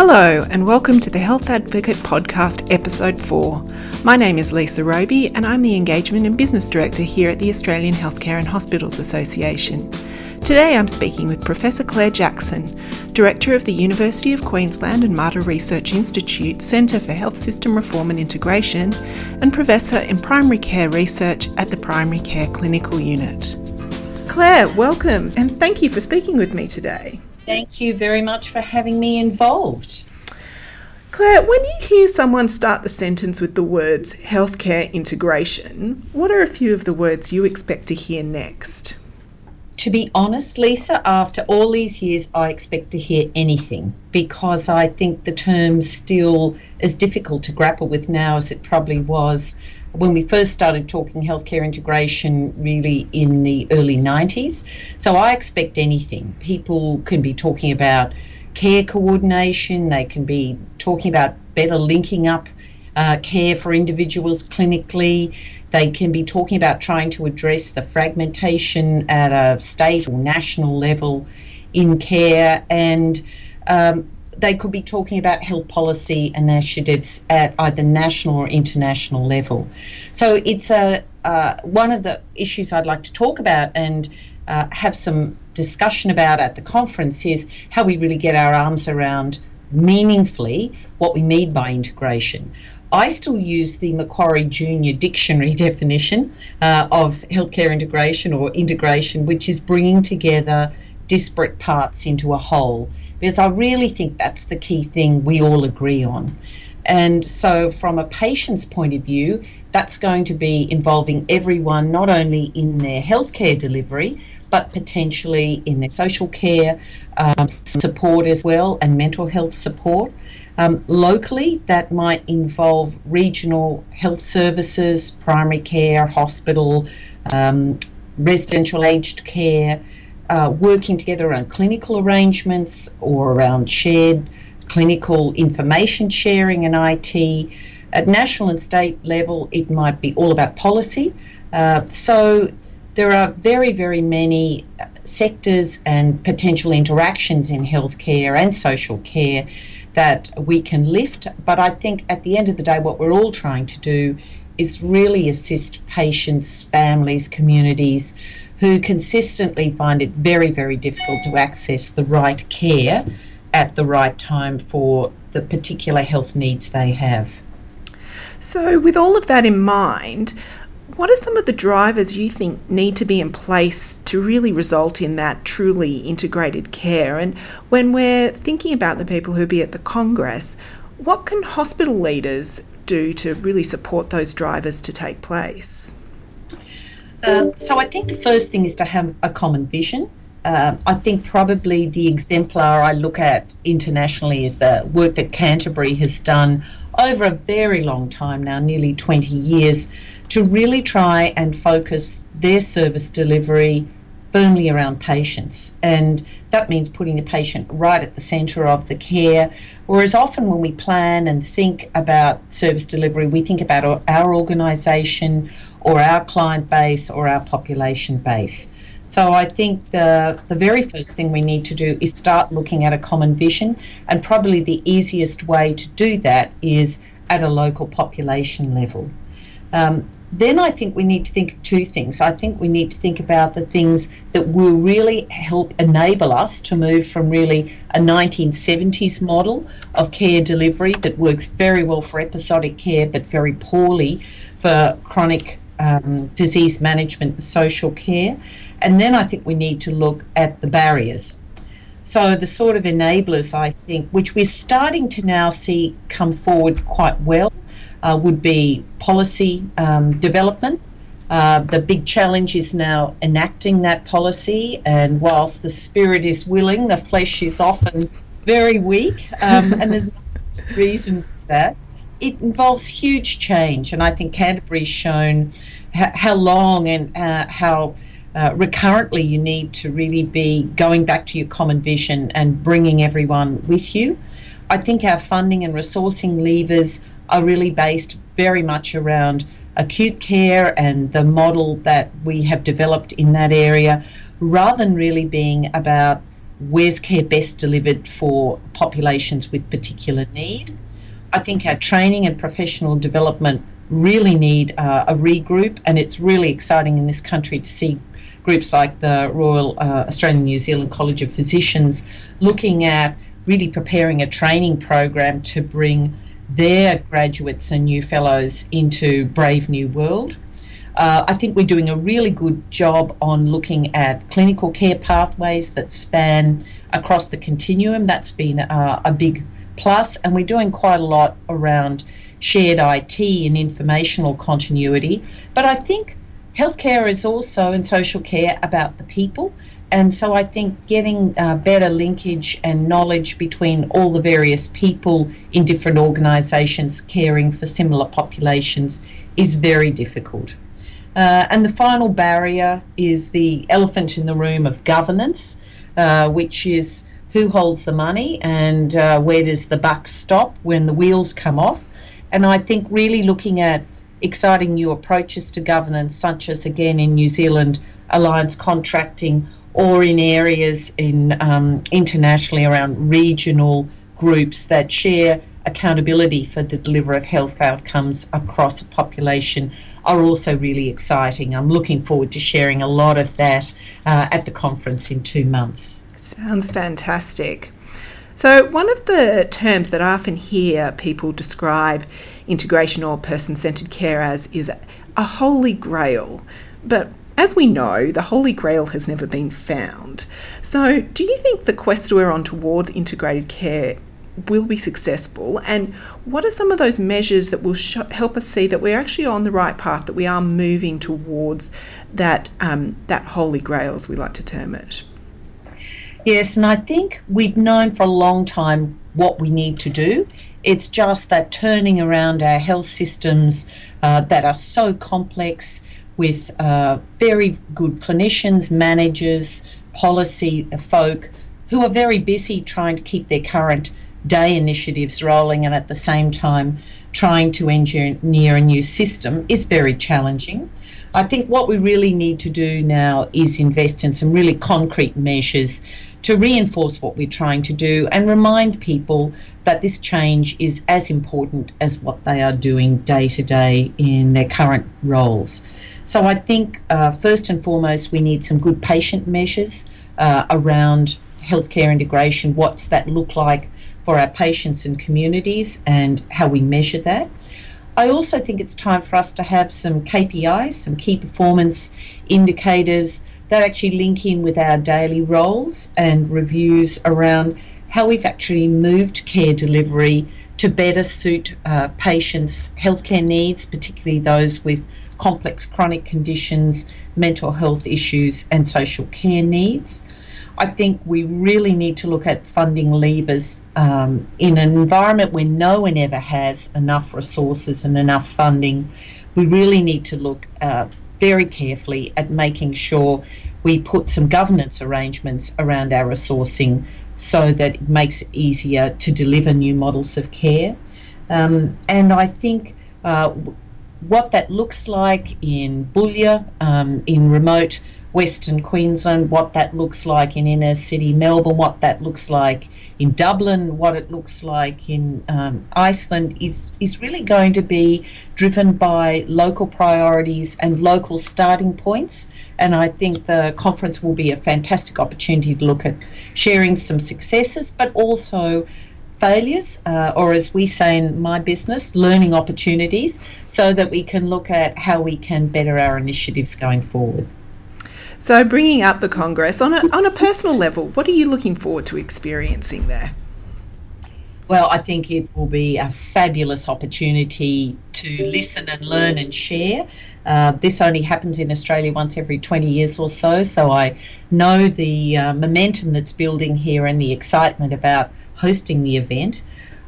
Hello, and welcome to the Health Advocate Podcast, Episode 4. My name is Lisa Robey, and I'm the Engagement and Business Director here at the Australian Healthcare and Hospitals Association. Today I'm speaking with Professor Claire Jackson, Director of the University of Queensland and Mater Research Institute Centre for Health System Reform and Integration, and Professor in Primary Care Research at the Primary Care Clinical Unit. Claire, welcome, and thank you for speaking with me today. Thank you very much for having me involved. Claire, when you hear someone start the sentence with the words healthcare integration, what are a few of the words you expect to hear next? To be honest, Lisa, after all these years, I expect to hear anything because I think the term still is difficult to grapple with now as it probably was when we first started talking healthcare integration, really in the early 90s. So I expect anything. People can be talking about care coordination, they can be talking about better linking up uh, care for individuals clinically. They can be talking about trying to address the fragmentation at a state or national level in care and um, they could be talking about health policy initiatives at either national or international level. So it's a uh, one of the issues I'd like to talk about and uh, have some discussion about at the conference is how we really get our arms around meaningfully what we mean by integration. I still use the Macquarie Junior Dictionary definition uh, of healthcare integration or integration, which is bringing together disparate parts into a whole because I really think that's the key thing we all agree on. And so, from a patient's point of view, that's going to be involving everyone, not only in their healthcare delivery, but potentially in their social care um, support as well and mental health support. Um, locally, that might involve regional health services, primary care, hospital, um, residential aged care, uh, working together around clinical arrangements or around shared clinical information sharing and IT. At national and state level, it might be all about policy. Uh, so there are very, very many sectors and potential interactions in healthcare and social care that we can lift. But I think at the end of the day, what we're all trying to do is really assist patients, families, communities who consistently find it very, very difficult to access the right care at the right time for the particular health needs they have. So, with all of that in mind, what are some of the drivers you think need to be in place to really result in that truly integrated care? And when we're thinking about the people who be at the Congress, what can hospital leaders do to really support those drivers to take place? So I think the first thing is to have a common vision. Uh, I think probably the exemplar I look at internationally is the work that Canterbury has done over a very long time now, nearly 20 years, to really try and focus their service delivery firmly around patients. And that means putting the patient right at the centre of the care. Whereas often when we plan and think about service delivery, we think about our organisation or our client base or our population base. So I think the the very first thing we need to do is start looking at a common vision, and probably the easiest way to do that is at a local population level. Um, then I think we need to think of two things. I think we need to think about the things that will really help enable us to move from really a 1970s model of care delivery that works very well for episodic care but very poorly for chronic um, disease management, social care. And then I think we need to look at the barriers. So, the sort of enablers, I think, which we're starting to now see come forward quite well, uh, would be policy um, development. Uh, the big challenge is now enacting that policy, and whilst the spirit is willing, the flesh is often very weak, um, and there's reasons for that it involves huge change, and I think Canterbury's shown how long and uh, how uh, recurrently you need to really be going back to your common vision and bringing everyone with you. I think our funding and resourcing levers are really based very much around acute care and the model that we have developed in that area, rather than really being about where's care best delivered for populations with particular need. I think our training and professional development really need uh, a regroup, and it's really exciting in this country to see groups like the Royal uh, Australian New Zealand College of Physicians looking at really preparing a training program to bring their graduates and new fellows into Brave New World. Uh, I think we're doing a really good job on looking at clinical care pathways that span across the continuum. That's been uh, a big plus, and we're doing quite a lot around shared IT and informational continuity. But I think healthcare is also, and social care, about the people. And so I think getting uh, better linkage and knowledge between all the various people in different organisations caring for similar populations is very difficult. Uh, and the final barrier is the elephant in the room of governance, uh, which is who holds the money and uh, where does the buck stop when the wheels come off. And I think really looking at exciting new approaches to governance, such as again in New Zealand, alliance contracting, or in areas in um, internationally around regional groups that share accountability for the delivery of health outcomes across a population are also really exciting. I'm looking forward to sharing a lot of that uh, at the conference in two months. Sounds fantastic. So, one of the terms that I often hear people describe integration or person centered care as is a holy grail. But as we know, the Holy Grail has never been found. So, do you think the quest we're on towards integrated care will be successful? And what are some of those measures that will sh- help us see that we're actually on the right path, that we are moving towards that um, that Holy Grail, as we like to term it? Yes, and I think we've known for a long time what we need to do. It's just that turning around our health systems uh, that are so complex with uh, very good clinicians, managers, policy folk who are very busy trying to keep their current day initiatives rolling and at the same time trying to engineer a new system is very challenging. I think what we really need to do now is invest in some really concrete measures to reinforce what we're trying to do and remind people that this change is as important as what they are doing day to day in their current roles. So I think uh, first and foremost, we need some good patient measures uh, around healthcare integration. What's that look like for our patients and communities and how we measure that? I also think it's time for us to have some KPIs, some key performance indicators that actually link in with our daily roles and reviews around how we've actually moved care delivery to better suit uh, patients' healthcare needs, particularly those with complex chronic conditions, mental health issues, and social care needs. I think we really need to look at funding levers um, in an environment where no one ever has enough resources and enough funding. We really need to look uh, very carefully at making sure we put some governance arrangements around our resourcing so that it makes it easier to deliver new models of care. Um, and I think uh, what that looks like in Boulia, um, in remote Western Queensland, what that looks like in inner city Melbourne, what that looks like in Dublin, what it looks like in um, Iceland is, is really going to be driven by local priorities and local starting points. And I think the conference will be a fantastic opportunity to look at sharing some successes, but also failures, uh, or as we say in my business, learning opportunities, so that we can look at how we can better our initiatives going forward. So, bringing up the Congress on a, on a personal level, what are you looking forward to experiencing there? Well, I think it will be a fabulous opportunity to listen and learn and share. Uh, this only happens in Australia once every 20 years or so, so I know the uh, momentum that's building here and the excitement about hosting the event.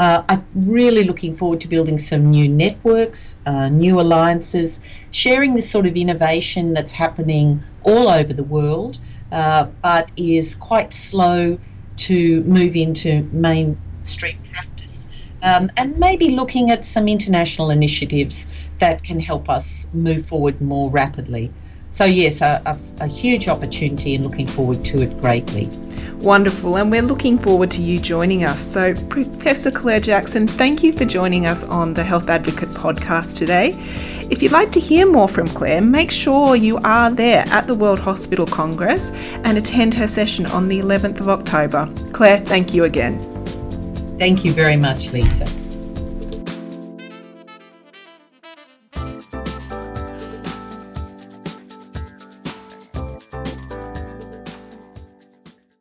Uh, I'm really looking forward to building some new networks, uh, new alliances, sharing this sort of innovation that's happening all over the world, uh, but is quite slow to move into mainstream practice. Um, and maybe looking at some international initiatives that can help us move forward more rapidly. So, yes, a, a, a huge opportunity and looking forward to it greatly. Wonderful, and we're looking forward to you joining us. So, Professor Claire Jackson, thank you for joining us on the Health Advocate podcast today. If you'd like to hear more from Claire, make sure you are there at the World Hospital Congress and attend her session on the 11th of October. Claire, thank you again. Thank you very much, Lisa.